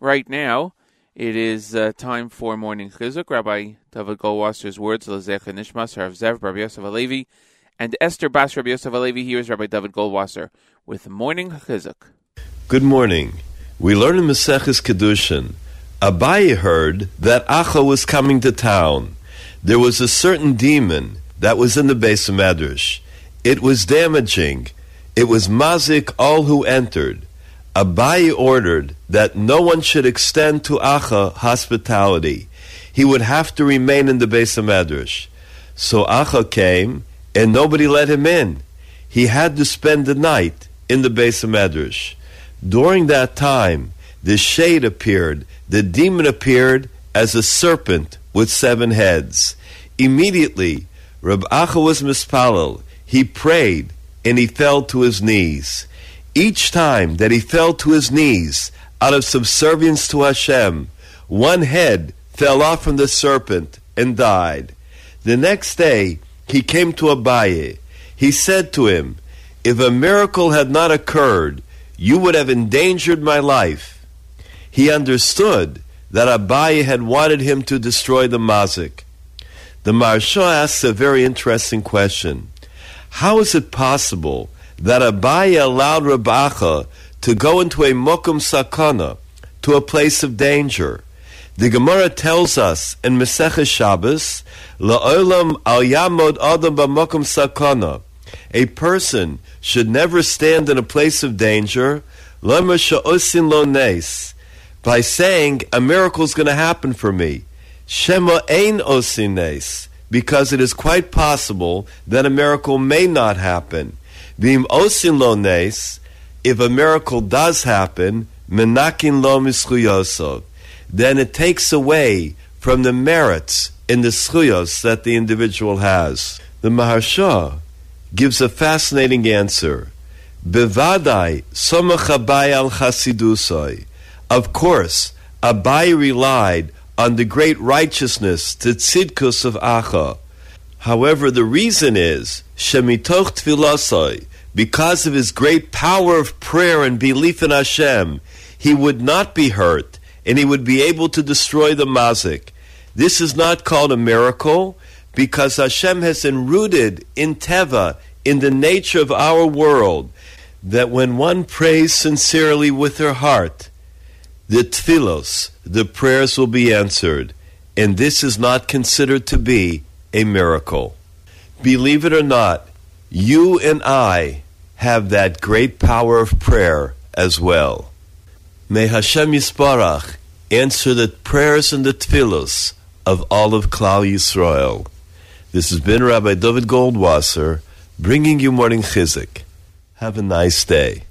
Right now, it is uh, time for morning chizuk. Rabbi David Goldwasser's words, Lezecha Nishmas, Rav Zev, Rabbi Yosef Alevi, and Esther Bas Rabbi Yosef Alevi. Here is Rabbi David Goldwasser with morning chizuk. Good morning. We learn in Maseches Kedushin. Abaye heard that Acha was coming to town. There was a certain demon that was in the beis of Medrash. It was damaging. It was mazik all who entered. Abaye ordered that no one should extend to Acha hospitality. He would have to remain in the of Medrash. So Acha came, and nobody let him in. He had to spend the night in the of Medrash. During that time, the sheid appeared, the demon appeared as a serpent with seven heads. Immediately, Rab Acha was mispalel. He prayed and he fell to his knees. Each time that he fell to his knees out of subservience to Hashem, one head fell off from the serpent and died. The next day, he came to Abaye. He said to him, If a miracle had not occurred, you would have endangered my life. He understood that Abaye had wanted him to destroy the mazik. The Maharsha asks a very interesting question. How is it possible that Abaye allowed Rav Acha to go into a mokum sakana, to a place of danger? The Gemara tells us in Masechah Shabbos, La'olam al yamod adam b'mokum sakana. A person should never stand in a place of danger, lema sha'osin lo nes, by saying a miracle is going to happen for me. Shema ein osin nes, because it is quite possible that a miracle may not happen. Vim osin lo nes, if a miracle does happen, menakin lo mischuyosov, then it takes away from the merits in the zchuyos that the individual has. The Maharsha gives a fascinating answer. Bevadai somach Abaye al chasidusoi. Of course, Abaye relied on the great righteousness, tzidkus of Acha. However, the reason is shemitoch tfilasoi, because of his great power of prayer and belief in Hashem, he would not be hurt, and he would be able to destroy the mazik. This is not called a miracle, because Hashem has enrooted in Teva, in the nature of our world, that when one prays sincerely with her heart, the tfilos, the prayers will be answered, and this is not considered to be a miracle. Believe it or not, you and I have that great power of prayer as well. May Hashem Yisborach answer the prayers and the tfilos of all of Klal Yisrael. This has been Rabbi David Goldwasser bringing you morning chizuk. Have a nice day.